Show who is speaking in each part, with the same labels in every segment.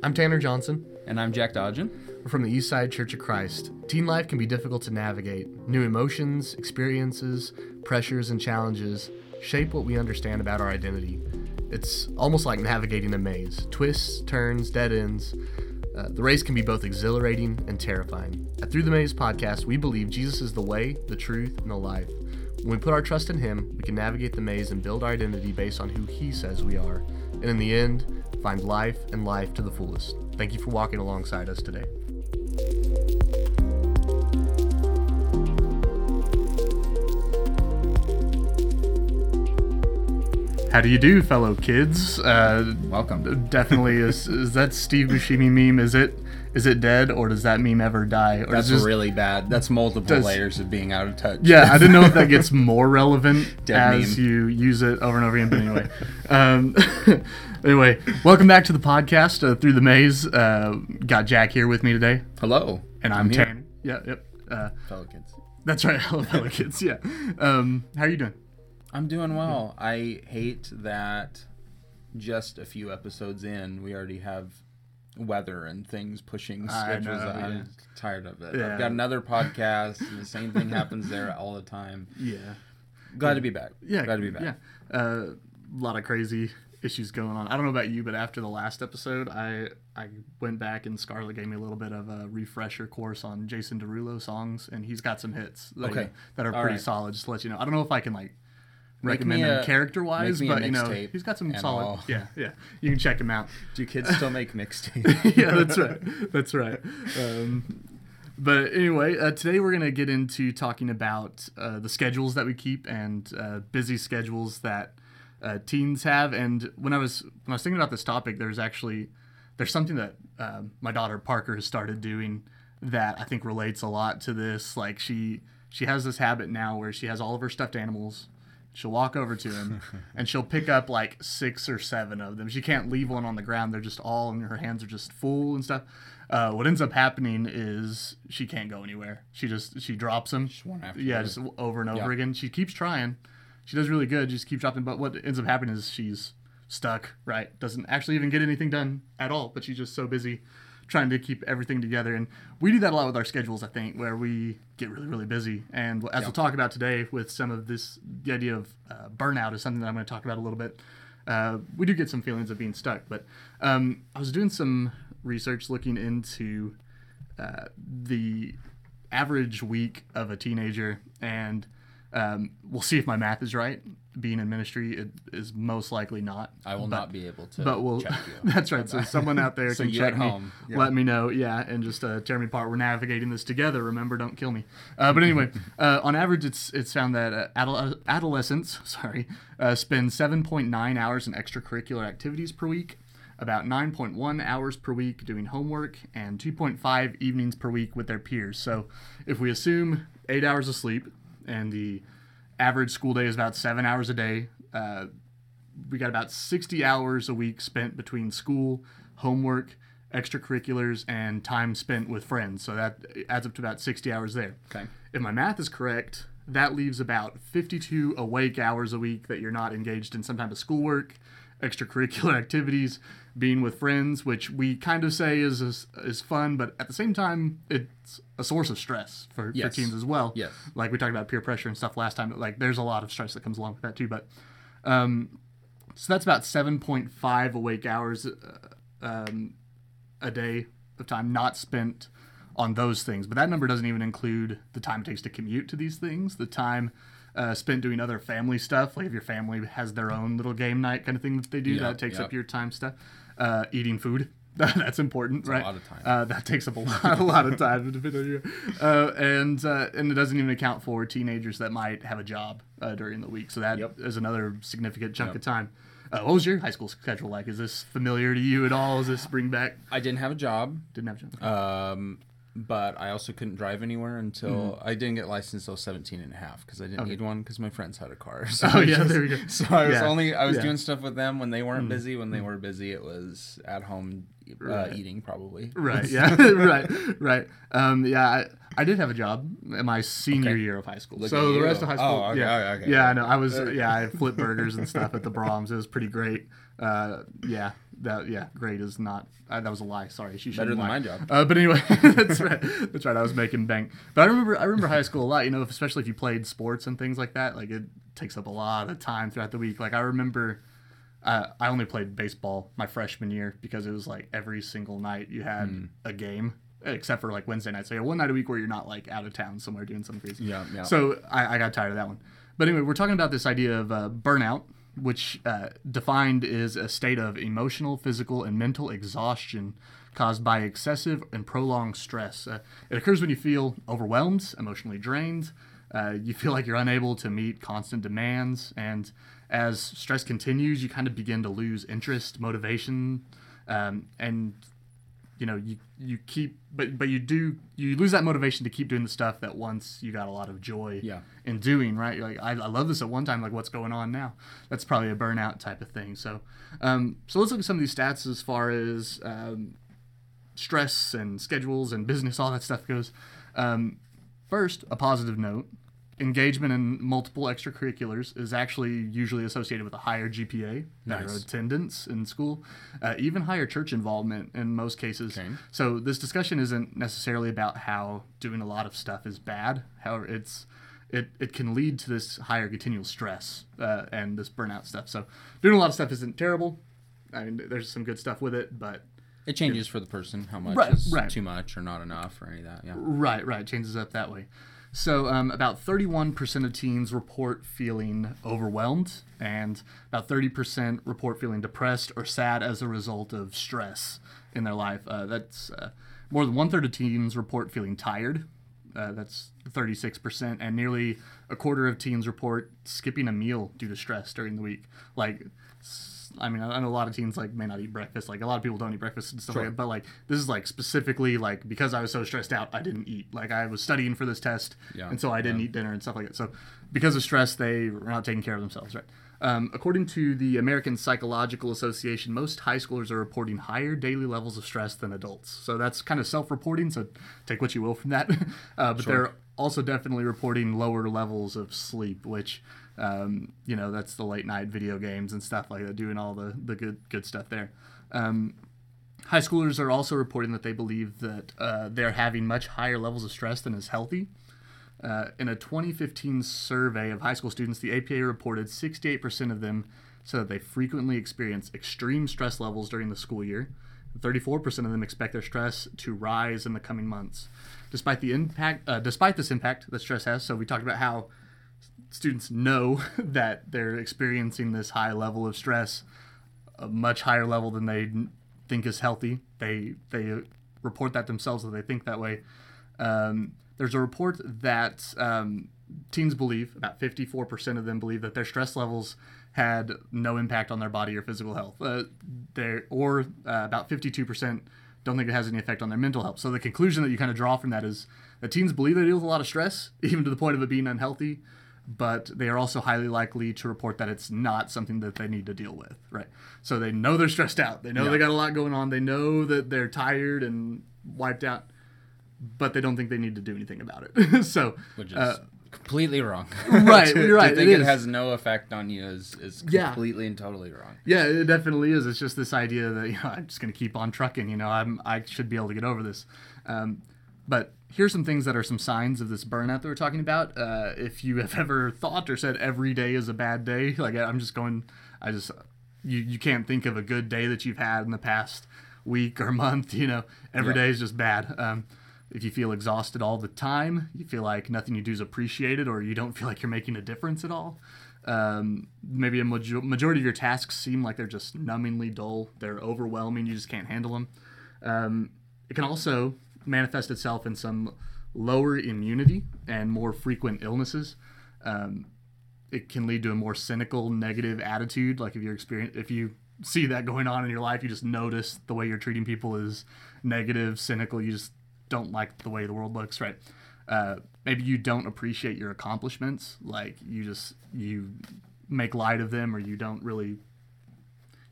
Speaker 1: I'm Tanner Johnson.
Speaker 2: And I'm Jack Dodgen.
Speaker 1: We're from the Eastside Church of Christ. Teen life can be difficult to navigate. New emotions, experiences, pressures, and challenges shape what we understand about our identity. It's almost like navigating a maze twists, turns, dead ends. Uh, the race can be both exhilarating and terrifying. At Through the Maze podcast, we believe Jesus is the way, the truth, and the life. When we put our trust in Him, we can navigate the maze and build our identity based on who He says we are. And in the end, find life and life to the fullest. Thank you for walking alongside us today. How do you do, fellow kids? Uh,
Speaker 2: Welcome.
Speaker 1: definitely is. Is that Steve Buscemi meme? Is it? Is it dead, or does that meme ever die? Or
Speaker 2: That's
Speaker 1: just-
Speaker 2: really bad. That's multiple
Speaker 1: Does-
Speaker 2: layers of being out of touch.
Speaker 1: Yeah, I didn't know if that gets more relevant
Speaker 2: Dead
Speaker 1: as
Speaker 2: meme.
Speaker 1: you use it over and over again. But anyway, um, anyway, welcome back to the podcast uh, through the maze. Uh, got Jack here with me today,
Speaker 2: Hello.
Speaker 1: and I'm,
Speaker 2: here.
Speaker 1: Tanner. Yeah, yep. Uh,
Speaker 2: kids.
Speaker 1: that's right. Hello, kids. Yeah. Um, how are you doing?
Speaker 2: I'm doing well. I hate that just a few episodes in, we already have weather and things pushing schedules.
Speaker 1: know,
Speaker 2: I'm
Speaker 1: yeah.
Speaker 2: tired of it.
Speaker 1: Yeah.
Speaker 2: I've got another podcast, and the same thing happens there all the time.
Speaker 1: Yeah.
Speaker 2: Glad to be back.
Speaker 1: Yeah.
Speaker 2: Glad to be back.
Speaker 1: Yeah. Uh, a lot of crazy issues going on. I don't know about you, but after the last episode, I I went back and Scarlett gave me a little bit of a refresher course on Jason Derulo songs, and he's got some hits that,
Speaker 2: Okay.
Speaker 1: that are
Speaker 2: All
Speaker 1: pretty
Speaker 2: right.
Speaker 1: solid. Just to let you know, I don't know if I can like recommend
Speaker 2: me
Speaker 1: them character wise, but you know he's got some solid.
Speaker 2: I'll-
Speaker 1: Yeah, yeah, you can check him out.
Speaker 2: Do kids still make mixtapes?
Speaker 1: yeah, that's right. That's right. Um, but anyway, uh, today we're gonna get into talking about uh, the schedules that we keep and uh, busy schedules that uh, teens have. And when I was when I was thinking about this topic, there's actually there's something that um, my daughter Parker has started doing that I think relates a lot to this. Like she she has this habit now where she has all of her stuffed animals. She'll walk over to him and she'll pick up like six or seven of them. She can't leave one on the ground. They're just all, and her hands are just full and stuff. Uh, what ends up happening is she can't go anywhere. She just she drops them.
Speaker 2: Just one after
Speaker 1: yeah, just over and over
Speaker 2: Yeah.
Speaker 1: again. She keeps trying. She does really good. Just keeps dropping. But what ends up happening is she's stuck. Right, doesn't actually even get anything done at all. But she's just so busy trying to keep everything together. And we do that a lot with our schedules, I think, where we get really, really busy. And as we'll talk about today with some of this, the idea of uh, burnout is something that I'm going to talk about a little bit. Uh, we do get some feelings of being stuck. But um, I was doing some research looking into uh, the average week of a teenager, and um, we'll see if my math is right. Being in ministry, it is most likely not.
Speaker 2: I will
Speaker 1: But-
Speaker 2: not be able to
Speaker 1: but we'll.
Speaker 2: check you.
Speaker 1: That's right. So someone out there
Speaker 2: So
Speaker 1: can check me,
Speaker 2: yeah.
Speaker 1: let me know. Yeah, and just uh, tear me apart. We're navigating this together. Remember, don't kill me. Uh, but anyway, uh, on average, it's it's found that uh, adolescents, sorry, uh, spend 7.9 hours in extracurricular activities per week, about 9.1 hours per week doing homework, and 2.5 evenings per week with their peers. So, if we assume eight hours of sleep, and the average school day is about seven hours a day. Uh, we got about 60 hours a week spent between school, homework, extracurriculars, and time spent with friends. So that adds up to about 60 hours there.
Speaker 2: Okay.
Speaker 1: If my math is correct, that leaves about 52 awake hours a week that you're not engaged in some type of schoolwork, extracurricular activities, being with friends, which we kind of say is is, is fun, but at the same time, it's a source of stress for,
Speaker 2: Yes.
Speaker 1: for teens as well.
Speaker 2: Yes.
Speaker 1: Like we talked about peer pressure and stuff last time. Like there's a lot of stress that comes along with that too. But um, so that's about 7.5 awake hours uh, um, a day of time not spent on those things. But that number doesn't even include the time it takes to commute to these things, the time uh, spent doing other family stuff. Like if your family has their own little game night kind of thing that they do,
Speaker 2: Yeah,
Speaker 1: that takes
Speaker 2: yeah.
Speaker 1: up your time stuff. Uh, eating food. That's important, right?
Speaker 2: lot of time.
Speaker 1: Uh, that takes up a lot, a lot of time. depending on you. Uh, and uh, and it doesn't even account for teenagers that might have a job uh, during the week. So that is
Speaker 2: Yep.
Speaker 1: another significant chunk
Speaker 2: Yep.
Speaker 1: of time. Uh, what was your high school schedule like? Is this familiar to you at all? Is this bring back?
Speaker 2: I didn't have a job.
Speaker 1: Didn't have a job.
Speaker 2: Um, but I also couldn't drive anywhere until
Speaker 1: Mm-hmm.
Speaker 2: I didn't get licensed until 17 and a half because I didn't need one because my friends had a car. So
Speaker 1: Oh, yeah,
Speaker 2: just-
Speaker 1: there we go.
Speaker 2: So I was
Speaker 1: Yeah,
Speaker 2: only I was
Speaker 1: yeah. Mm-hmm.
Speaker 2: doing stuff with them when they weren't busy. When they were busy, it was at home uh,
Speaker 1: Right.
Speaker 2: eating probably.
Speaker 1: Right. Yeah. right. Right. Um, yeah. I, I did have a job in my senior
Speaker 2: Okay.
Speaker 1: year of high school.
Speaker 2: Look
Speaker 1: so the rest of high school.
Speaker 2: Oh, okay,
Speaker 1: yeah.
Speaker 2: okay, okay.
Speaker 1: Yeah. I know. I was. Yeah. I flipped burgers and stuff at the Braum's. It was pretty great. Uh, yeah. That yeah, great is not. Uh, that was a lie. Sorry, she
Speaker 2: Better than
Speaker 1: lie.
Speaker 2: my job.
Speaker 1: Uh, but anyway, that's right. That's right. I was making bank. But I remember I remember high school a lot. You know, especially if you played sports and things like that. Like it takes up a lot of time throughout the week. Like I remember. Uh, I only played baseball my freshman year because it was like every single night you had
Speaker 2: Hmm.
Speaker 1: a game, except for like Wednesday nights. So had one night a week where you're not like out of town somewhere doing something crazy.
Speaker 2: Yeah, yeah.
Speaker 1: So I, I got tired of that one. But anyway, we're talking about this idea of uh, burnout, which uh, defined is a state of emotional, physical, and mental exhaustion caused by excessive and prolonged stress. Uh, it occurs when you feel overwhelmed, emotionally drained. Uh, you feel like you're unable to meet constant demands, and as stress continues, you kind of begin to lose interest, motivation, um, and you know you you keep but but you do you lose that motivation to keep doing the stuff that once you got a lot of joy
Speaker 2: Yeah.
Speaker 1: in doing right? You're like I, I love this at one time like what's going on now? That's probably a burnout type of thing. So um, so let's look at some of these stats as far as um, stress and schedules and business all that stuff goes. Um, first a positive note engagement in multiple extracurriculars is actually usually associated with a higher GPA, better
Speaker 2: Nice.
Speaker 1: attendance in school, uh, even higher church involvement in most cases.
Speaker 2: Okay.
Speaker 1: So this discussion isn't necessarily about how doing a lot of stuff is bad. However, it's it, it can lead to this higher continual stress uh, and this burnout stuff. So doing a lot of stuff isn't terrible. I mean, there's some good stuff with it, but
Speaker 2: It changes for the person how much
Speaker 1: Right,
Speaker 2: is
Speaker 1: right.
Speaker 2: too much or not enough or any of that. Yeah.
Speaker 1: Right, right. Changes up that way. So, um, about 31% of teens report feeling overwhelmed, and about 30% report feeling depressed or sad as a result of stress in their life. Uh, that's uh, more than one third of teens report feeling tired. Uh, that's 36%, and nearly a quarter of teens report skipping a meal due to stress during the week. Like, I mean, I know a lot of teens like may not eat breakfast. Like a lot of people don't eat breakfast and stuff
Speaker 2: Sure.
Speaker 1: like that. But like this is like specifically like because I was so stressed out, I didn't eat. Like I was studying for this test,
Speaker 2: Yeah,
Speaker 1: and so I didn't eat dinner and stuff like that. So because of stress, they were not taking care of themselves, right? Um, according to the American Psychological Association, most high schoolers are reporting higher daily levels of stress than adults. So that's kind of self-reporting. So take what you will from that. uh, but they're also definitely reporting lower levels of sleep, which um, you know that's the late night video games and stuff like that, doing all the the good good stuff there. Um, high schoolers are also reporting that they believe that uh, they're having much higher levels of stress than is healthy. Uh, in a 2015 survey of high school students, the APA reported 68% of them said that they frequently experience extreme stress levels during the school year. 34% of them expect their stress to rise in the coming months. Despite the impact, uh, despite this impact that stress has, so we talked about how students know that they're experiencing this high level of stress, a much higher level than they think is healthy. They they report that themselves that they think that way. Um, there's a report that um, teens believe about 54% of them believe that their stress levels had no impact on their body or physical health. Uh, or uh, about 52% don't think it has any effect on their mental health. So the conclusion that you kind of draw from that is that teens believe they deal with a lot of stress, even to the point of it being unhealthy but they are also highly likely to report that it's not something that they need to deal with, right? So they know they're stressed out. They know
Speaker 2: Yeah.
Speaker 1: they got a lot going on. They know that they're tired and wiped out, but they don't think they need to do anything about it. so,
Speaker 2: Which is
Speaker 1: uh,
Speaker 2: completely wrong.
Speaker 1: Right,
Speaker 2: to,
Speaker 1: you're right,
Speaker 2: To think
Speaker 1: it
Speaker 2: it, has no effect on you is, is
Speaker 1: Yeah.
Speaker 2: completely and totally wrong.
Speaker 1: yeah, it definitely is. It's just this idea that you know I'm just going to keep on trucking. You know, I'm I should be able to get over this. Um, but here's some things that are some signs of this burnout that we're talking about. Uh, if you have ever thought or said every day is a bad day, like I'm just going, I just you you can't think of a good day that you've had in the past week or month. You know, every day is just bad. Um, if you feel exhausted all the time, you feel like nothing you do is appreciated, or you don't feel like you're making a difference at all. Um, maybe a major- majority of your tasks seem like they're just numbingly dull. They're overwhelming. You just can't handle them. Um, it can also manifest itself in some lower immunity and more frequent illnesses. Um, it can lead to a more cynical, negative attitude. Like if you're experience, if you see that going on in your life, you just notice the way you're treating people is negative, cynical. You just don't like the way the world looks, right? Uh, maybe you don't appreciate your accomplishments. Like you just you make light of them, or you don't really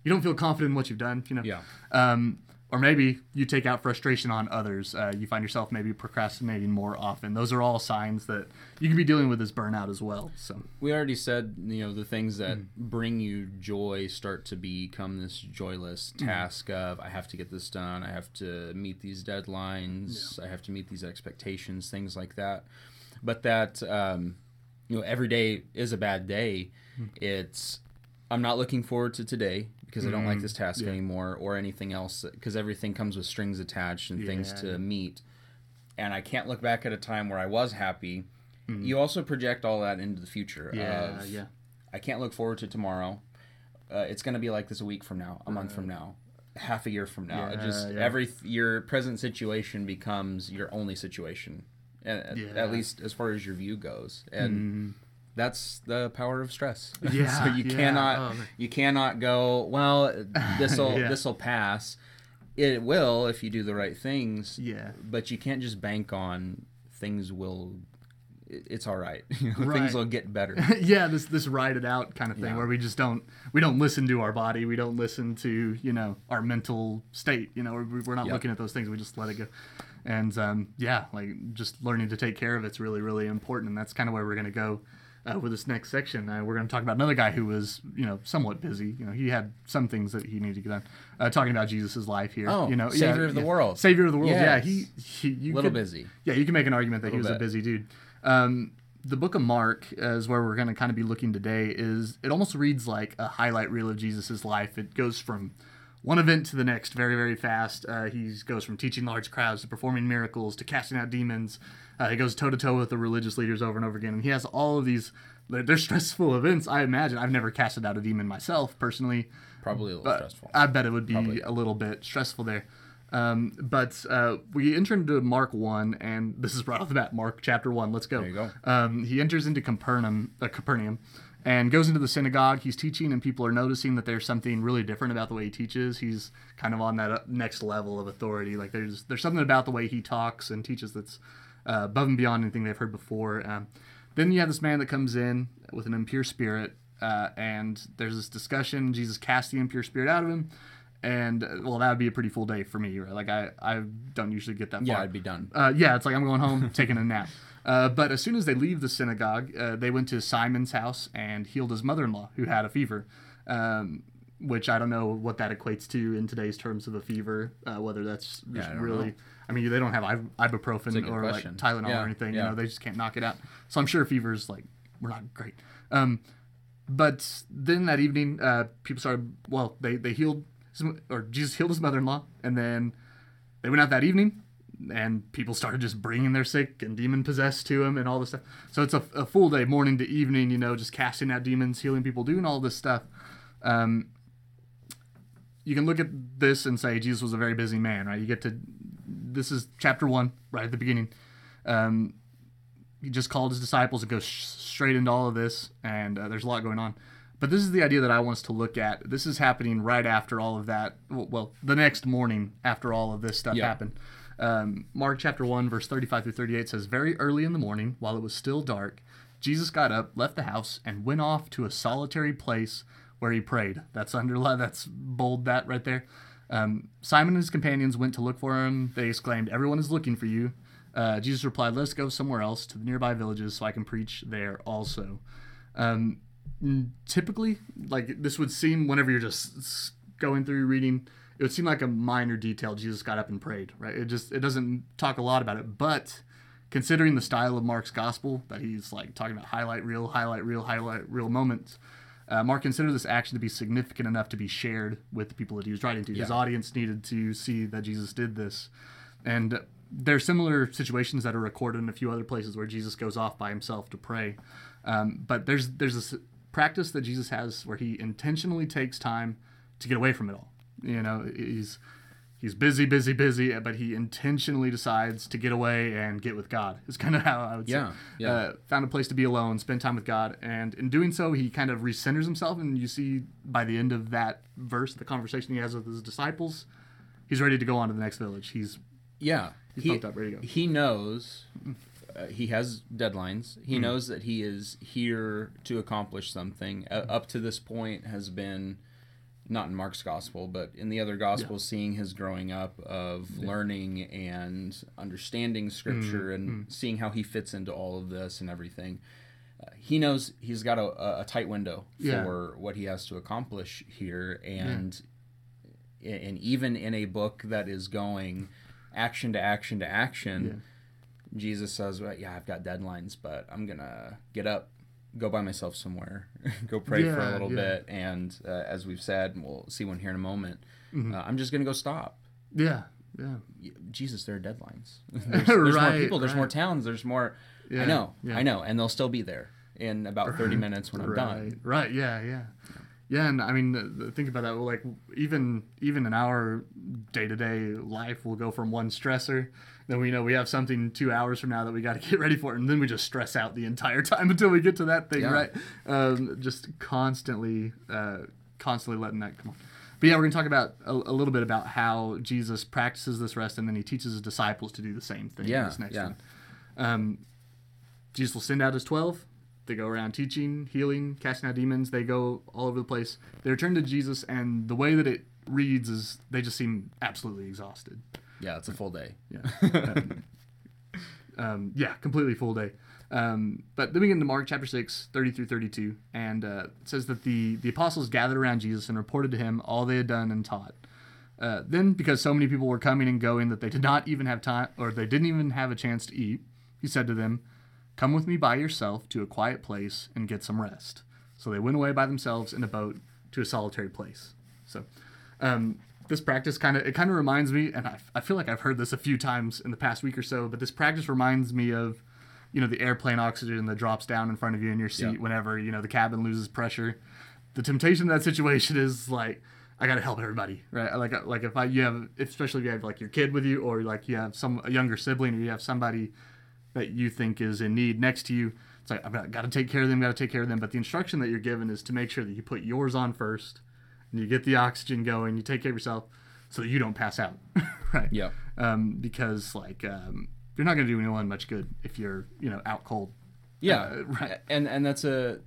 Speaker 1: you don't feel confident in what you've done. You know.
Speaker 2: Yeah.
Speaker 1: Um, or maybe you take out frustration on others. Uh, you find yourself maybe procrastinating more often. Those are all signs that you can be dealing with this burnout as well. So
Speaker 2: we already said, you know, the things that mm. bring you joy start to become this joyless mm. task of I have to get this done, I have to meet these deadlines, yeah. I have to meet these expectations, things like that. But that um, you know, every day is a bad day. Mm. It's I'm not looking forward to today because mm, I don't like this mm, task yeah. anymore or anything else because everything comes with strings attached and yeah, things to meet. And I can't look back at a time where I was happy. Mm. You also project all that into the future.
Speaker 1: Yeah, of, yeah.
Speaker 2: I can't look forward to tomorrow. Uh, it's going to be like this a week from now, a month from now, half a year from now. Yeah, just every your present situation becomes your only situation, at, at least as far as your view goes. And mm that's the power of stress.
Speaker 1: Yeah.
Speaker 2: so you
Speaker 1: yeah.
Speaker 2: cannot oh, you cannot go, well, this'll yeah. this'll pass. It will if you do the right things.
Speaker 1: Yeah.
Speaker 2: But you can't just bank on things will it's all right. You know, right. Things will get better.
Speaker 1: yeah, this this ride it out kind of thing yeah. where we just don't we don't listen to our body, we don't listen to you know our mental state. You know, we're, we're not yep. looking at those things. We just let it go. And um, yeah, like just learning to take care of it's really really important, and that's kind of where we're gonna go uh, with this next section. Uh, we're going to talk about another guy who was, you know, somewhat busy. You know, he had some things that he needed to get done. Uh, talking about Jesus' life here.
Speaker 2: Oh,
Speaker 1: you know,
Speaker 2: savior
Speaker 1: yeah,
Speaker 2: of the
Speaker 1: yeah.
Speaker 2: world.
Speaker 1: Savior of the world. Yes. Yeah, he, he you
Speaker 2: little
Speaker 1: could,
Speaker 2: busy.
Speaker 1: Yeah, you can make an argument that he was bit. a busy dude. Um, the book of Mark is where we're going to kind of be looking today. Is it almost reads like a highlight reel of Jesus' life? It goes from one event to the next very very fast. Uh, he goes from teaching large crowds to performing miracles to casting out demons. Uh, he goes toe to toe with the religious leaders over and over again, and he has all of these they're stressful events. I imagine. I've never casted out a demon myself personally.
Speaker 2: Probably a little stressful.
Speaker 1: I bet it would be Probably. a little bit stressful there. Um, but uh, we enter into Mark 1, and this is right off the bat, Mark chapter 1. Let's go.
Speaker 2: There you go.
Speaker 1: Um, he enters into Capernaum, uh, Capernaum and goes into the synagogue. He's teaching, and people are noticing that there's something really different about the way he teaches. He's kind of on that uh, next level of authority. Like there's there's something about the way he talks and teaches that's uh, above and beyond anything they've heard before. Um, then you have this man that comes in with an impure spirit, uh, and there's this discussion. Jesus casts the impure spirit out of him, and uh, well, that would be a pretty full day for me. Right? Like I, I don't usually get that.
Speaker 2: Yeah,
Speaker 1: far.
Speaker 2: I'd be done.
Speaker 1: Uh, yeah, it's like I'm going home taking a nap. Uh, but as soon as they leave the synagogue, uh, they went to Simon's house and healed his mother-in-law who had a fever. Um, which I don't know what that equates to in today's terms of a fever, uh, whether that's just yeah, really. Know I mean, they don't have ibuprofen or question. like Tylenol yeah, or anything. Yeah. You know, they just can't knock it out. So I'm sure fevers like were not great. Um, but then that evening, uh, people started. Well, they they healed his, or Jesus healed his mother-in-law, and then they went out that evening, and people started just bringing their sick and demon possessed to him and all this stuff. So it's a, a full day, morning to evening. You know, just casting out demons, healing people, doing all this stuff. Um, you can look at this and say Jesus was a very busy man, right? You get to this is chapter one, right at the beginning. Um, he just called his disciples and goes sh- straight into all of this, and uh, there's a lot going on. But this is the idea that I want us to look at. This is happening right after all of that. Well, the next morning after all of this stuff yeah. happened. Um, Mark chapter 1, verse 35 through 38 says, Very early in the morning, while it was still dark, Jesus got up, left the house, and went off to a solitary place where he prayed. That's underlined, that's bold, that right there. Um, Simon and his companions went to look for him. They exclaimed, Everyone is looking for you. Uh, Jesus replied, Let's go somewhere else to the nearby villages so I can preach there also. Um, typically, like this would seem whenever you're just going through reading, it would seem like a minor detail. Jesus got up and prayed, right? It just it doesn't talk a lot about it, but considering the style of Mark's gospel, that he's like talking about highlight reel highlight reel highlight reel moments, uh, Mark considered this action to be significant enough to be shared with the people that he was writing to. Yeah. His audience needed to see that Jesus did this. And there are similar situations that are recorded in a few other places where Jesus goes off by himself to pray. Um, but there's there's this practice that Jesus has where he intentionally takes time to get away from it all. You know, he's he's busy, busy, busy, but he intentionally decides to get away and get with God. Is kind of how I would
Speaker 2: yeah,
Speaker 1: say.
Speaker 2: Yeah,
Speaker 1: uh, found a place to be alone, spend time with God, and in doing so, he kind of recenters himself. And you see by the end of that verse, the conversation he has with his disciples, he's ready to go on to the next village. He's
Speaker 2: yeah,
Speaker 1: he's he, up, ready to go.
Speaker 2: He knows. Uh, he has deadlines. He mm. knows that he is here to accomplish something. Uh, up to this point, has been not in Mark's gospel, but in the other gospels, yeah. seeing his growing up of yeah. learning and understanding scripture mm-hmm. and seeing how he fits into all of this and everything. Uh, he knows he's got a, a tight window yeah. for what he has to accomplish here, and and even in a book that is going action to action to action, Jesus says, well, "Yeah, I've got deadlines, but I'm gonna get up go by myself somewhere, go pray yeah, for a little yeah. bit, and uh, as we've said, and we'll see one here in a moment. Mm-hmm. Uh, I'm just gonna go stop.
Speaker 1: Yeah, yeah.
Speaker 2: Jesus, there are deadlines. there's, there's right, more people. There's right. more towns. There's more. Yeah, I know. I know, and they'll still be there in about 30 minutes when I'm
Speaker 1: right,
Speaker 2: done.
Speaker 1: Right. Yeah. Yeah. Yeah, and I mean, think about that. Like, even even in our day to day life, we'll go from one stressor then we know we have something two hours from now that we got to get ready for, and then we just stress out the entire time until we get to that thing, yeah. right? Um, just constantly, uh, constantly letting that come on. But yeah, we're going to talk about a, a, little bit about how Jesus practices this rest, and then he teaches his disciples to do the same thing.
Speaker 2: Yeah, this next yeah.
Speaker 1: one. Um, Jesus will send out his twelve. They go around teaching, healing, casting out demons. They go all over the place. They return to Jesus, and the way that it reads is they just seem absolutely exhausted.
Speaker 2: Yeah, it's a full day.
Speaker 1: Yeah. um, yeah, completely full day. Um, but then we get into Mark chapter 6, 30 through 32, and uh, it says that the, the apostles gathered around Jesus and reported to him all they had done and taught. Uh, then, because so many people were coming and going that they did not even have time, or they didn't even have a chance to eat, he said to them, Come with me by yourself to a quiet place and get some rest. So they went away by themselves in a boat to a solitary place. So, um, this practice kind of it kind of reminds me and I, I feel like i've heard this a few times in the past week or so but this practice reminds me of you know the airplane oxygen that drops down in front of you in your seat yeah. whenever you know the cabin loses pressure. The temptation in that situation is like i gotta help everybody right? Like uh, like if i you have especially if you have like your kid with you or like you have some a younger sibling or you have somebody that you think is in need next to you it's like i've got to take care of them got to take care of them. But the instruction that you're given is to make sure that you put yours on first and you get the oxygen going, you take care of yourself so that you don't pass out, right?
Speaker 2: Yeah.
Speaker 1: Um, because like um, you're not going to do anyone much good if you're you know out cold.
Speaker 2: Yeah, uh, right. And and that's a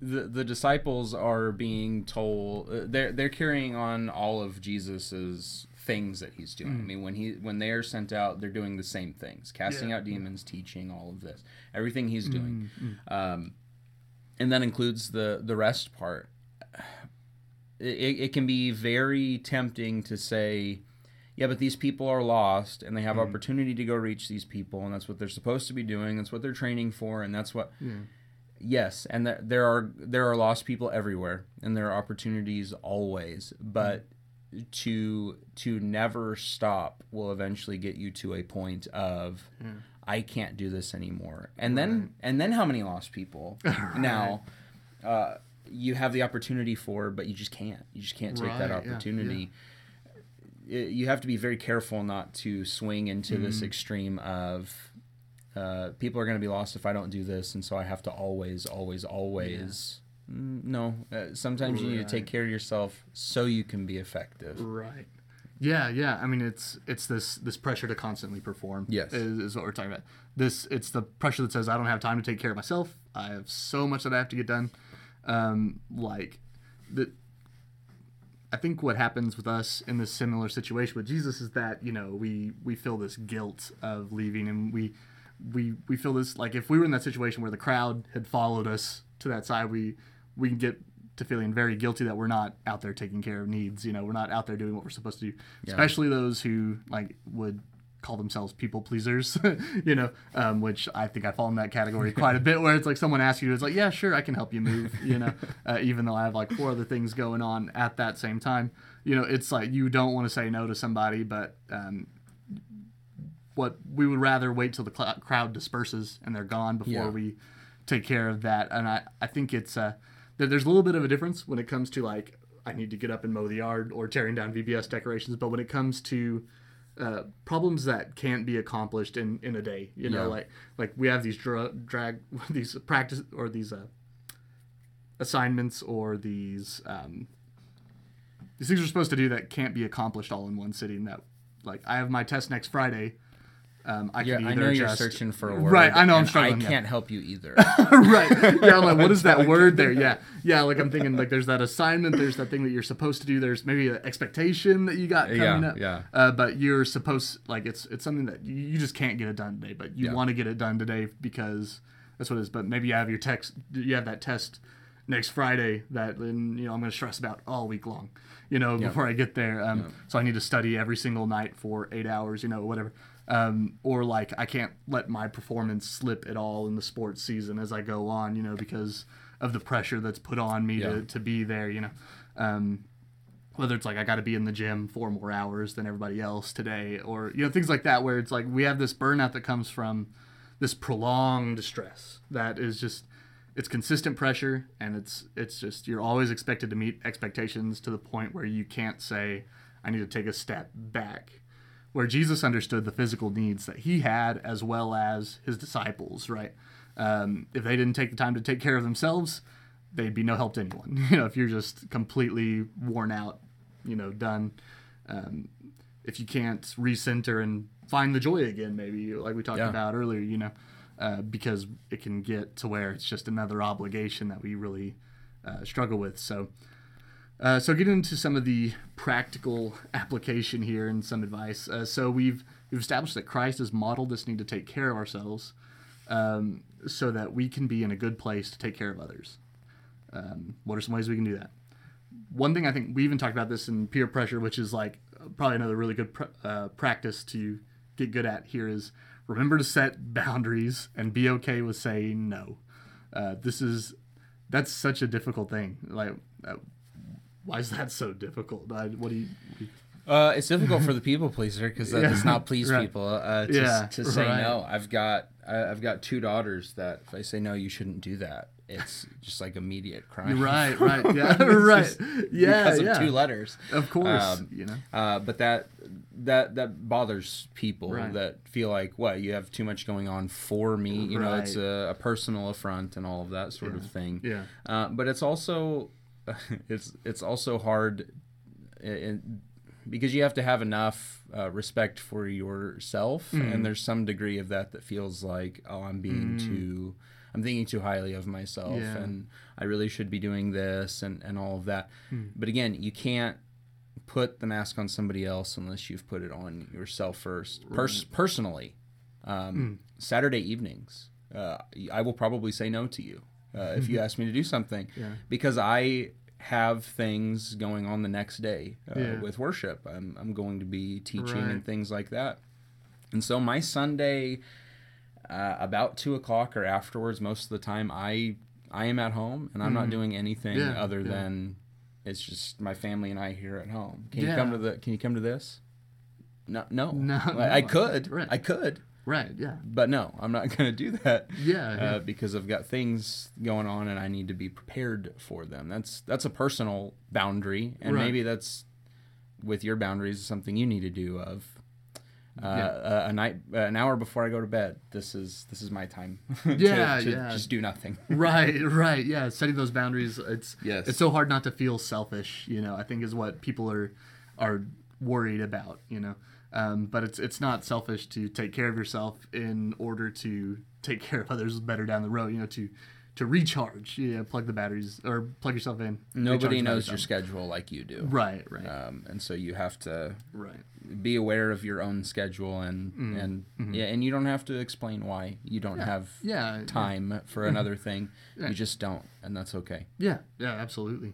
Speaker 2: the the disciples are being told uh, they're they're carrying on all of Jesus's things that he's doing. Mm. I mean, when he when they are sent out, they're doing the same things: casting yeah. out demons, teaching, all of this, everything he's doing. Mm. Um, and that includes the the rest part it, it can be very tempting to say, yeah, but these people are lost and they have mm. opportunity to go reach these people, and that's what they're supposed to be doing. That's what they're training for, and that's what. Yeah. Yes, and th- there are there are lost people everywhere, and there are opportunities always, but. Mm. To to never stop will eventually get you to a point of yeah. I can't do this anymore, and right. then and then how many lost people right. now? Uh, you have the opportunity for, but you just can't. You just can't take right, that opportunity. Yeah, yeah. It, you have to be very careful not to swing into mm-hmm. this extreme of uh, people are going to be lost if I don't do this, and so I have to always, always, always. Yeah. Mm, no, uh, sometimes right. you need to take care of yourself so you can be effective.
Speaker 1: Right. Yeah, yeah. I mean, it's it's this this pressure to constantly perform.
Speaker 2: Yes,
Speaker 1: is, is, what we're talking about. This it's the pressure that says I don't have time to take care of myself. I have so much that I have to get done um, like the I think what happens with us in this similar situation with Jesus is that you know we we feel this guilt of leaving and we we we feel this like if we were in that situation where the crowd had followed us to that side we we can get to feeling very guilty that we're not out there taking care of needs you know we're not out there doing what we're supposed to do yeah. especially those who like would call themselves people pleasers, you know, um, which I think I fall in that category quite a bit, where it's like someone asks you, it's like, yeah, sure, I can help you move, you know, uh, even though I have like four other things going on at that same time. You know, it's like you don't want to say no to somebody, but um, what we would rather wait till the cl- crowd disperses and they're gone before yeah. we take care of that. And I, I think it's uh, there's a little bit of a difference when it comes to like I need to get up and mow the yard or tearing down VBS decorations, but when it comes to uh, problems that can't be accomplished in, in a day. You know, yeah. like like we have these dra- drag these practice or these uh, assignments or these um, these things we're supposed to do that can't be accomplished all in one sitting. That like I have my test next Friday, Um, I
Speaker 2: Yeah, I know you're searching for a word.
Speaker 1: Right, I know I'm struggling,
Speaker 2: I can't help you either.
Speaker 1: right. Yeah, I'm like, what is that word there? Yeah. Yeah, like I'm thinking like there's that assignment, there's that thing that you're supposed to do, there's maybe an expectation that you got coming
Speaker 2: Yeah,
Speaker 1: up.
Speaker 2: yeah.
Speaker 1: Uh, but you're supposed like it's it's something that you, you just can't get it done today, but you
Speaker 2: Yeah.
Speaker 1: want to get it done today because that's what it is. But maybe you have your text you have that test next Friday that then you know I'm gonna stress about all week long. You know, before I get there. Um, so I need to study every single night for eight hours, you know, whatever. Um, or like I can't let my performance slip at all in the sports season as I go on, you know, because of the pressure that's put on me
Speaker 2: Yeah.
Speaker 1: to, to be there, you know. Um, whether it's like I got to be in the gym four more hours than everybody else today, or you know things like that, where it's like we have this burnout that comes from this prolonged stress that is just it's consistent pressure and it's it's just you're always expected to meet expectations to the point where you can't say I need to take a step back. Where Jesus understood the physical needs that he had as well as his disciples, right? Um, if they didn't take the time to take care of themselves, they'd be no help to anyone. You know, if you're just completely worn out, you know, done. Um, if you can't recenter and find the joy again, maybe like we talked
Speaker 2: Yeah.
Speaker 1: about earlier, you know, uh, because it can get to where it's just another obligation that we really uh, struggle with. So, uh, so get into some of the practical application here and some advice. Uh, so we've we've established that Christ has modeled this need to take care of ourselves, um, so that we can be in a good place to take care of others. Um, what are some ways we can do that? One thing I think we even talked about this in peer pressure, which is like probably another really good pr- uh, practice to get good at here is remember to set boundaries and be okay with saying no. Uh, this is that's such a difficult thing. Like, uh, why is that so difficult? I, what do you? what do you-
Speaker 2: Uh, it's difficult for the people pleaser because that
Speaker 1: Yeah,
Speaker 2: does not please
Speaker 1: right.
Speaker 2: people. Uh, to,
Speaker 1: Yeah,
Speaker 2: to say
Speaker 1: right.
Speaker 2: no, I've got I, I've got two daughters that if I say no, you shouldn't do that. It's just like immediate crime.
Speaker 1: Right, right, yeah, right, yeah,
Speaker 2: because of
Speaker 1: yeah.
Speaker 2: two letters.
Speaker 1: Of course,
Speaker 2: Um,
Speaker 1: you know.
Speaker 2: Uh, but that that that bothers people
Speaker 1: Right.
Speaker 2: that feel like what you have too much going on for me. You know, it's a, a personal affront and all of that sort of thing.
Speaker 1: Yeah.
Speaker 2: Uh, but it's also it's it's also hard in, because you have to have enough uh, respect for yourself,
Speaker 1: Mm.
Speaker 2: and there's some degree of that that feels like oh, I'm being too. I'm thinking too highly of myself,
Speaker 1: Yeah.
Speaker 2: and I really should be doing this and, and all of that.
Speaker 1: Hmm.
Speaker 2: But again, you can't put the mask on somebody else unless you've put it on yourself first. Pers- personally, um,
Speaker 1: Hmm.
Speaker 2: Saturday evenings, uh, I will probably say no to you uh, if you ask me to do something
Speaker 1: Yeah.
Speaker 2: because I have things going on the next day uh,
Speaker 1: Yeah.
Speaker 2: with worship. I'm, I'm going to be teaching
Speaker 1: Right.
Speaker 2: and things like that. And so my Sunday, uh, about two o'clock or afterwards, most of the time, I I am at home and I'm not doing anything
Speaker 1: Mm-hmm. Yeah,
Speaker 2: other than it's just my family and I here at home. Can you come to the? Can you come to this? No, no.
Speaker 1: No,
Speaker 2: I, I could.
Speaker 1: Right.
Speaker 2: I could,
Speaker 1: Right, yeah,
Speaker 2: but no, I'm not going to do that.
Speaker 1: yeah, yeah.
Speaker 2: Uh, because I've got things going on and I need to be prepared for them. That's that's a personal boundary, and
Speaker 1: Right.
Speaker 2: maybe that's with your boundaries something you need to do. Of uh,
Speaker 1: Yeah.
Speaker 2: a, a night, an hour before I go to bed. This is this is my time. to-
Speaker 1: Yeah,
Speaker 2: to
Speaker 1: yeah.
Speaker 2: Just do nothing.
Speaker 1: right right yeah setting those boundaries it's
Speaker 2: Yes.
Speaker 1: it's so hard not to feel selfish you know i think is what people are are worried about you know um, but it's it's not selfish to take care of yourself in order to take care of others better down the road you know to to recharge yeah plug the batteries or plug yourself in
Speaker 2: Nobody knows your schedule like you do.
Speaker 1: right right
Speaker 2: Um, and so you have to
Speaker 1: right
Speaker 2: be aware of your own schedule and and yeah, and you don't have to explain why you don't have
Speaker 1: Mm-hmm. yeah
Speaker 2: time for another thing.
Speaker 1: Yeah.
Speaker 2: You just don't, and that's okay.
Speaker 1: Yeah, yeah, absolutely.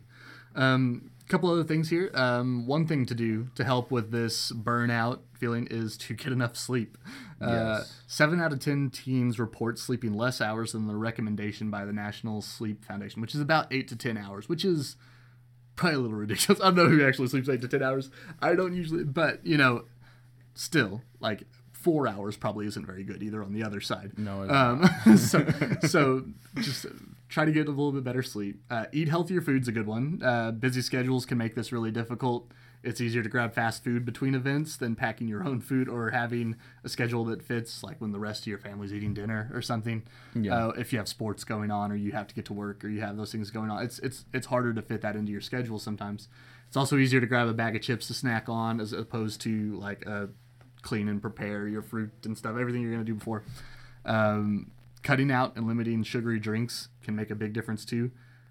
Speaker 1: Um, couple other things here. Um, one thing to do to help with this burnout feeling is to get enough sleep. Uh,
Speaker 2: Yes.
Speaker 1: seven out of ten teens report sleeping less hours than the recommendation by the National Sleep Foundation, which is about eight to ten hours, which is probably a little ridiculous. I don't know who actually sleeps eight to ten hours. I don't usually, but you know, still like four hours probably isn't very good either on the other side.
Speaker 2: No,
Speaker 1: Um, so, so just try to get a little bit better sleep. Uh, eat healthier food's a good one. Uh, busy schedules can make this really difficult. It's easier to grab fast food between events than packing your own food or having a schedule that fits, like when the rest of your family's eating dinner or something.
Speaker 2: Yeah.
Speaker 1: Uh, if you have sports going on or you have to get to work or you have those things going on, it's it's it's harder to fit that into your schedule sometimes. It's also easier to grab a bag of chips to snack on as opposed to like a clean and prepare your fruit and stuff, everything you're gonna do before. Um, cutting out and limiting sugary drinks can make a big difference too.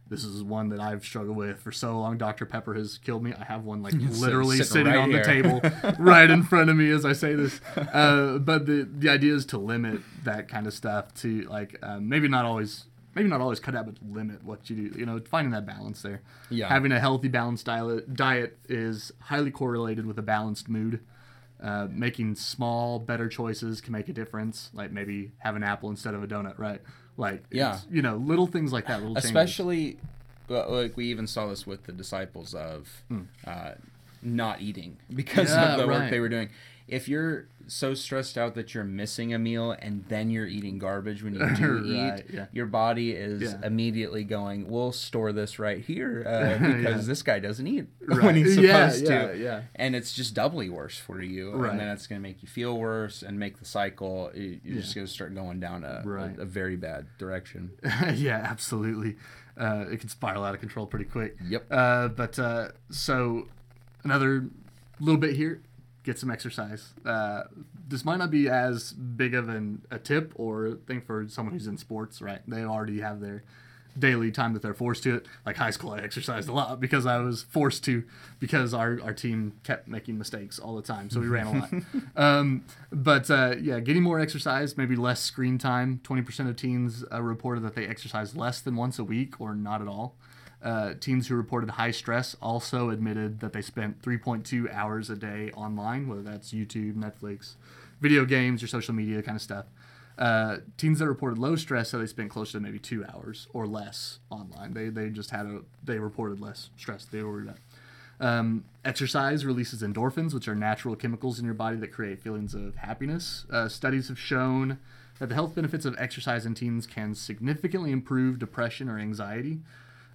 Speaker 1: This is one that I've struggled with for so long. Dr. Pepper has killed me. I have one like literally
Speaker 2: sitting
Speaker 1: sitting
Speaker 2: right
Speaker 1: on
Speaker 2: here.
Speaker 1: the table right in front of me as I say this. Uh, but the the idea is to limit that kind of stuff to like um, maybe not always maybe not always cut out, but limit what you do. You know, finding that balance there.
Speaker 2: Yeah.
Speaker 1: Having a healthy, balanced diet diet is highly correlated with a balanced mood. Uh, making small, better choices can make a difference. Like maybe have an apple instead of a donut, right? Like,
Speaker 2: Yeah.
Speaker 1: it's, you know, little things like that. Little changes.
Speaker 2: especially well, like we even saw this with the disciples of uh, not eating because.
Speaker 1: Yeah,
Speaker 2: of the
Speaker 1: right.
Speaker 2: work they were doing if you're so stressed out that you're missing a meal and then you're eating garbage when you do
Speaker 1: Right,
Speaker 2: eat
Speaker 1: yeah.
Speaker 2: your body is
Speaker 1: Yeah.
Speaker 2: immediately going we'll store this right here uh, because
Speaker 1: Yeah.
Speaker 2: this guy doesn't eat
Speaker 1: Right.
Speaker 2: when he's supposed
Speaker 1: yeah,
Speaker 2: to
Speaker 1: yeah.
Speaker 2: and it's just doubly worse for you
Speaker 1: Right.
Speaker 2: and then it's going to make you feel worse and make the cycle you- you're just going to start going down a,
Speaker 1: Right.
Speaker 2: a, a very bad direction
Speaker 1: yeah, absolutely. Uh, it can spiral out of control pretty quick.
Speaker 2: Yep.
Speaker 1: Uh, but uh, so another little bit here, get some exercise. Uh, this might not be as big of an, a tip or thing for someone who's in sports, right? They already have their daily time that they're forced to it. Like high school, I exercised a lot because I was forced to because our, our team kept making mistakes all the time. So we ran a lot. um, but uh, yeah, getting more exercise, maybe less screen time. 20% of teens uh, reported that they exercise less than once a week or not at all. Uh, teens who reported high stress also admitted that they spent 3.2 hours a day online, whether that's YouTube, Netflix, video games, or social media kind of stuff. Uh, teens that reported low stress said they spent closer to maybe two hours or less online. They, they just had a they reported less stress. They were worried. Um, exercise releases endorphins, which are natural chemicals in your body that create feelings of happiness. Uh, studies have shown that the health benefits of exercise in teens can significantly improve depression or anxiety.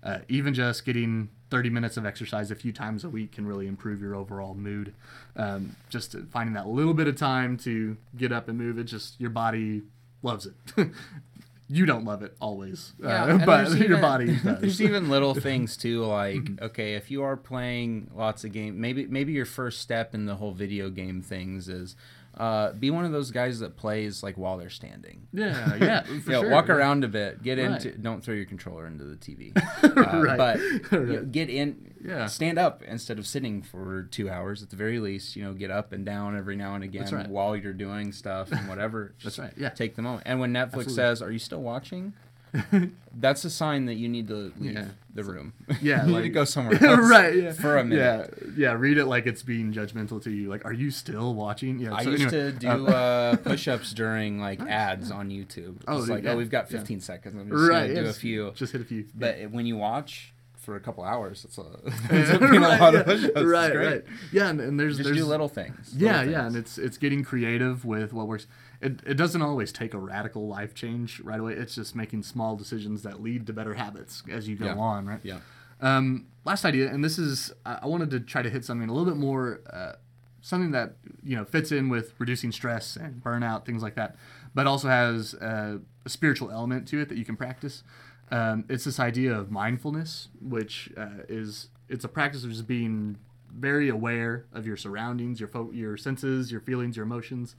Speaker 1: Uh, even just getting 30 minutes of exercise a few times a week can really improve your overall mood. Um, just finding that little bit of time to get up and move, it just your body loves it. you don't love it always, uh, but
Speaker 2: there's
Speaker 1: your
Speaker 2: even-
Speaker 1: body does.
Speaker 2: There's even little things too, like okay, if you are playing lots of games, maybe maybe your first step in the whole video game things is uh, be one of those guys that plays like while they're standing.
Speaker 1: yeah, yeah, for
Speaker 2: Yeah,
Speaker 1: sure.
Speaker 2: walk around a bit. Get
Speaker 1: Right.
Speaker 2: into. Don't throw your controller into the TV. Uh,
Speaker 1: Right.
Speaker 2: But you know, get in.
Speaker 1: Yeah.
Speaker 2: Stand up instead of sitting for two hours at the very least. You know, get up and down every now and again
Speaker 1: right.
Speaker 2: while you're doing stuff and whatever.
Speaker 1: That's right, yeah.
Speaker 2: Take the moment. And when Netflix
Speaker 1: Absolutely.
Speaker 2: says, "Are you still watching?" That's a sign that you need to leave
Speaker 1: Yeah.
Speaker 2: the room.
Speaker 1: Yeah,
Speaker 2: you need to go somewhere else
Speaker 1: right, yeah.
Speaker 2: for a minute.
Speaker 1: Yeah, yeah. Read it like it's being judgmental to you. Like, are you still watching? Yeah.
Speaker 2: I
Speaker 1: so
Speaker 2: used
Speaker 1: anyway,
Speaker 2: to do
Speaker 1: uh,
Speaker 2: uh, push-ups during like ads on YouTube.
Speaker 1: Oh,
Speaker 2: it's like,
Speaker 1: yeah,
Speaker 2: oh, we've got
Speaker 1: yeah.
Speaker 2: 15 seconds. I'm just
Speaker 1: right.
Speaker 2: gonna do a few.
Speaker 1: Just hit a few.
Speaker 2: But when you watch for a couple hours, it's a, it's a, a
Speaker 1: Right,
Speaker 2: lot
Speaker 1: yeah.
Speaker 2: of push-ups.
Speaker 1: Right, right. Yeah, and, and there's
Speaker 2: Just
Speaker 1: there's
Speaker 2: do little things.
Speaker 1: yeah,
Speaker 2: little
Speaker 1: yeah, and it's it's getting creative with what works. It, it doesn't always take a radical life change right away. It's just making small decisions that lead to better habits as you go
Speaker 2: Yeah.
Speaker 1: on, right?
Speaker 2: yeah.
Speaker 1: Um, last idea, and this is I wanted to try to hit something a little bit more, uh, something that you know fits in with reducing stress and burnout, things like that, but also has uh, a spiritual element to it that you can practice. Um, it's this idea of mindfulness, which uh, is it's a practice of just being very aware of your surroundings, your fo- your senses, your feelings, your emotions.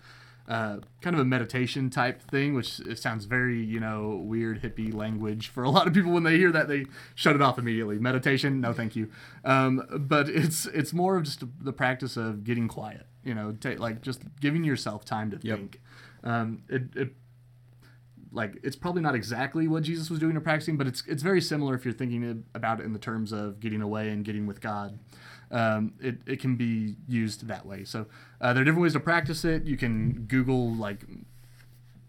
Speaker 1: Uh, kind of a meditation type thing, which it sounds very, you know, weird hippie language for a lot of people. When they hear that, they shut it off immediately. Meditation, no, thank you. Um, but it's it's more of just the practice of getting quiet. You know, ta like just giving yourself time to
Speaker 2: Yep.
Speaker 1: think. Um, it, it like it's probably not exactly what Jesus was doing or practicing, but it's it's very similar if you're thinking about it in the terms of getting away and getting with God. Um, it, it can be used that way. So uh, there are different ways to practice it. You can Google like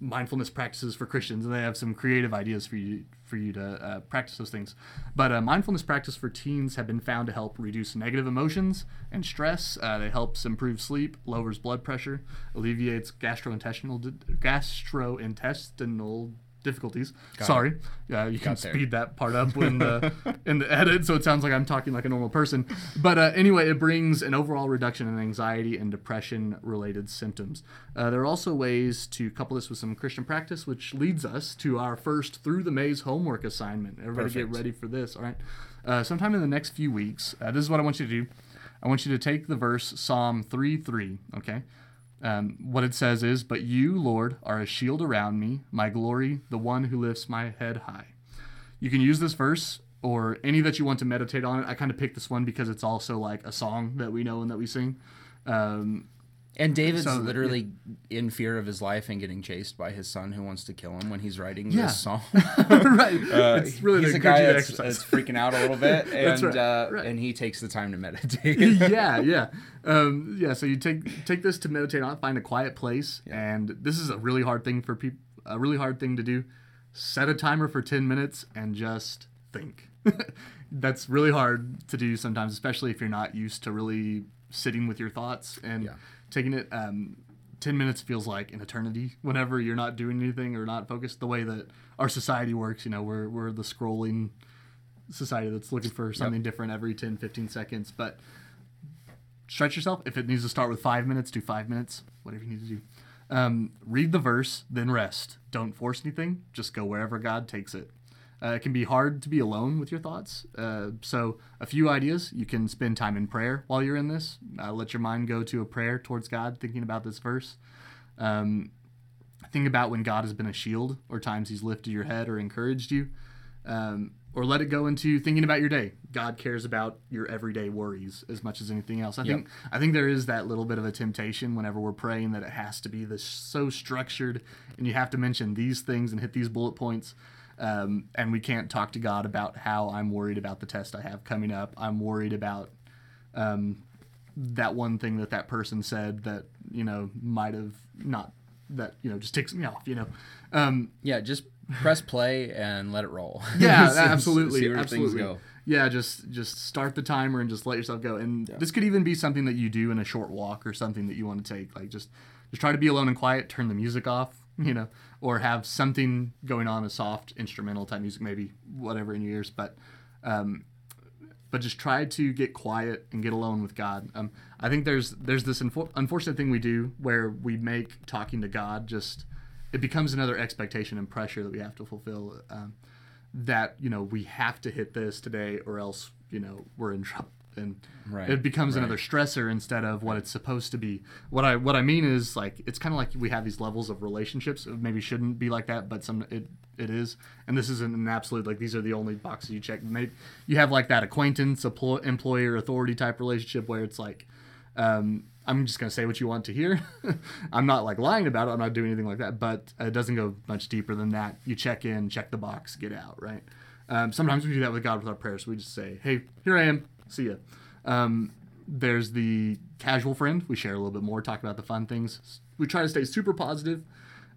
Speaker 1: mindfulness practices for Christians, and they have some creative ideas for you for you to uh, practice those things. But uh, mindfulness practice for teens have been found to help reduce negative emotions and stress. Uh, they helps improve sleep, lowers blood pressure, alleviates gastrointestinal di- gastrointestinal difficulties.
Speaker 2: Got
Speaker 1: Sorry, yeah, you can
Speaker 2: there.
Speaker 1: speed that part up in the in the edit, so it sounds like I'm talking like a normal person. But uh, anyway, it brings an overall reduction in anxiety and depression related symptoms. Uh, there are also ways to couple this with some Christian practice, which leads us to our first through the maze homework assignment. Everybody
Speaker 2: Perfect.
Speaker 1: get ready for this. All right, uh, sometime in the next few weeks, uh, this is what I want you to do. I want you to take the verse Psalm three three. Okay. Um, what it says is, But you, Lord, are a shield around me, my glory, the one who lifts my head high. You can use this verse or any that you want to meditate on it. I kind of picked this one because it's also like a song that we know and that we sing. Um,
Speaker 2: And David's
Speaker 1: So,
Speaker 2: literally in fear of his life and getting chased by his son who wants to kill him when he's writing
Speaker 1: Yeah.
Speaker 2: this song.
Speaker 1: right.
Speaker 2: Uh,
Speaker 1: it's really
Speaker 2: he's a guy
Speaker 1: encourage you to
Speaker 2: that's,
Speaker 1: exercise.
Speaker 2: that's freaking out a little bit, and
Speaker 1: That's right,
Speaker 2: uh,
Speaker 1: right.
Speaker 2: and he takes the time to meditate.
Speaker 1: yeah, yeah, um, yeah. So you take take this to meditate on, find a quiet place, and this is a really hard thing for people. A really hard thing to do. Set a timer for ten minutes and just think. That's really hard to do sometimes, especially if you're not used to really sitting with your thoughts and
Speaker 2: Yeah.
Speaker 1: Taking it. Um, ten minutes feels like an eternity whenever you're not doing anything or not focused. The way that our society works, you know, we're we're the scrolling society that's looking for something different every 10 15 seconds. But stretch yourself. If it needs to start with five minutes do five minutes whatever you need to do. Um, read the verse then rest. Don't force anything. Just go wherever god takes it uh, it can be hard to be alone with your thoughts uh, so a few ideas you can spend time in prayer while you're in this uh, let your mind go to a prayer towards god thinking about this verse um, think about when god has been a shield or times he's lifted your head or encouraged you um, or let it go into thinking about your day. God cares about your everyday worries as much as anything else. I think I think there is that little bit of a temptation whenever we're praying that it has to be this so structured, and you have to mention these things and hit these bullet points. Um, and we can't talk to God about how I'm worried about the test I have coming up. I'm worried about um, that one thing that that person said that you know might have not that you know just ticks me off. You know, um,
Speaker 2: yeah, just press play and let it roll.
Speaker 1: yeah, absolutely,
Speaker 2: See where
Speaker 1: absolutely.
Speaker 2: things go.
Speaker 1: Yeah, just just start the timer and just let yourself go. And this could even be something that you do in a short walk or something that you want to take. Like just just try to be alone and quiet. Turn the music off, you know, or have something going on, a soft instrumental type music, maybe whatever in your ears. But um, but just try to get quiet and get alone with God. Um, I think there's there's this unfor- unfortunate thing we do where we make talking to God just it becomes another expectation and pressure that we have to fulfill. Um, that you know we have to hit this today or else you know we're in trouble and
Speaker 2: Right,
Speaker 1: it becomes
Speaker 2: right.
Speaker 1: another stressor instead of what it's supposed to be what i what i mean is like it's kind of like we have these levels of relationships it maybe shouldn't be like that but some it it is and this isn't an absolute like these are the only boxes you check maybe you have like that acquaintance employ, employer authority type relationship where it's like um, I'm just gonna say what you want to hear. I'm not like lying about it. I'm not doing anything like that. But it doesn't go much deeper than that. You check in, check the box, get out. Right. Um, sometimes we do that with God with our prayers. We just say, "Hey, here I am. See ya." Um, there's the casual friend. We share a little bit more, talk about the fun things. We try to stay super positive.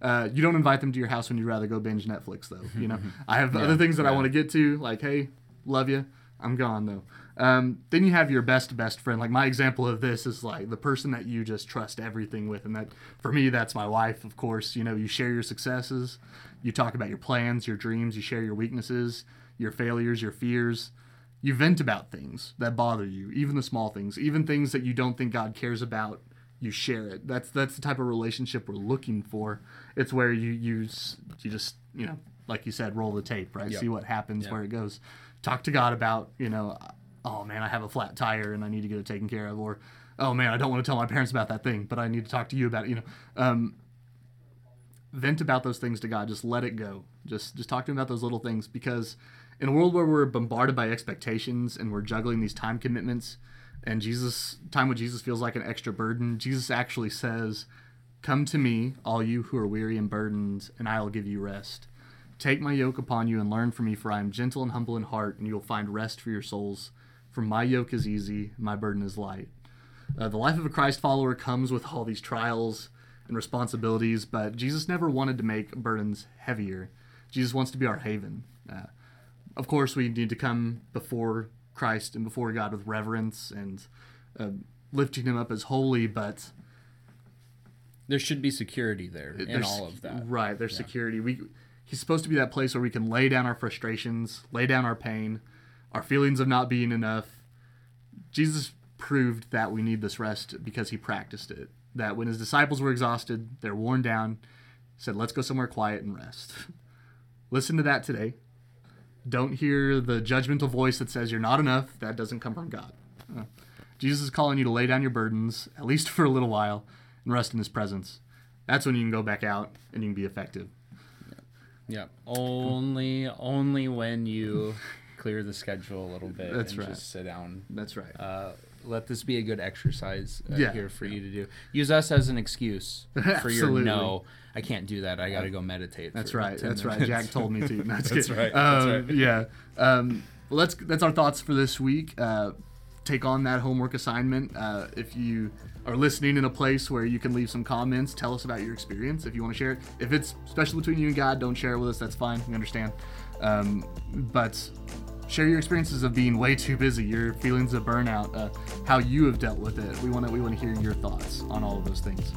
Speaker 1: Uh, you don't invite them to your house when you'd rather go binge Netflix, though. You know, I have other things that I want to get to, like, hey, love you. I'm gone though. Um, then you have your best best friend. Like my example of this is like the person that you just trust everything with, and that for me that's my wife. Of course, you know you share your successes, you talk about your plans, your dreams, you share your weaknesses, your failures, your fears. You vent about things that bother you, even the small things, even things that you don't think God cares about. You share it. That's that's the type of relationship we're looking for. It's where you use you just you know like you said roll the tape right,
Speaker 2: Yep.
Speaker 1: see what happens
Speaker 2: Yep.
Speaker 1: where it goes. Talk to God about you know oh man I have a flat tire and I need to get it taken care of or oh man I don't want to tell my parents about that thing but I need to talk to you about it. You know. Um, vent about those things to God. Just let it go. Just just talk to him about those little things because in a world where we're bombarded by expectations and we're juggling these time commitments and Jesus time with Jesus feels like an extra burden, Jesus actually says, "Come to me, all you who are weary and burdened, and I will give you rest. Take my yoke upon you and learn from me, for I am gentle and humble in heart, and you will find rest for your souls. For my yoke is easy, my burden is light." Uh, the life of a Christ follower comes with all these trials and responsibilities, but Jesus never wanted to make burdens heavier. Jesus wants to be our haven. Uh, of course, we need to come before Christ and before God with reverence and uh, lifting Him up as holy, but
Speaker 2: There should be security there in all of that.
Speaker 1: Right, there's security. We he's supposed to be that place where we can lay down our frustrations, lay down our pain, our feelings of not being enough. Jesus proved that we need this rest because he practiced it. That when his disciples were exhausted, they're worn down, said, "Let's go somewhere quiet and rest." Listen to that today. Don't hear the judgmental voice that says you're not enough. That doesn't come from God. Uh, Jesus is calling you to lay down your burdens, at least for a little while, and rest in His presence. That's when you can go back out and you can be effective.
Speaker 2: Yeah. Only only when you clear the schedule a little bit
Speaker 1: That's
Speaker 2: and
Speaker 1: right.
Speaker 2: just sit down.
Speaker 1: That's right.
Speaker 2: Uh, let this be a good exercise uh,
Speaker 1: Yeah.
Speaker 2: here for you to do. Use us as an excuse for your no. I can't do that. I got to go meditate.
Speaker 1: That's right.
Speaker 2: 10
Speaker 1: That's right.
Speaker 2: minutes."
Speaker 1: Jack told me to.
Speaker 2: That's
Speaker 1: good.
Speaker 2: right, that's
Speaker 1: Um,
Speaker 2: right.
Speaker 1: Yeah. Um, well, that's that's our thoughts for this week. Uh, take on that homework assignment. Uh, if you are listening in a place where you can leave some comments, tell us about your experience. If you want to share it, if it's special between you and God, don't share it with us. That's fine. We understand. Um, but share your experiences of being way too busy, your feelings of burnout, uh, how you have dealt with it. We want to we want to hear your thoughts on all of those things.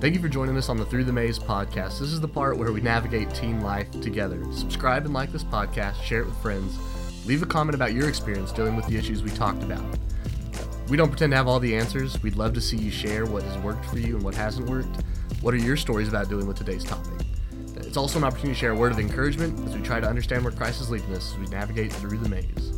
Speaker 3: Thank you for joining us on the Through the Maze podcast. This is the part where we navigate teen life together. Subscribe and like this podcast, share it with friends, leave a comment about your experience dealing with the issues we talked about. We don't pretend to have all the answers. We'd love to see you share what has worked for you and what hasn't worked. What are your stories about dealing with today's topic? It's also an opportunity to share a word of encouragement as we try to understand where Christ is leading us as we navigate through the maze.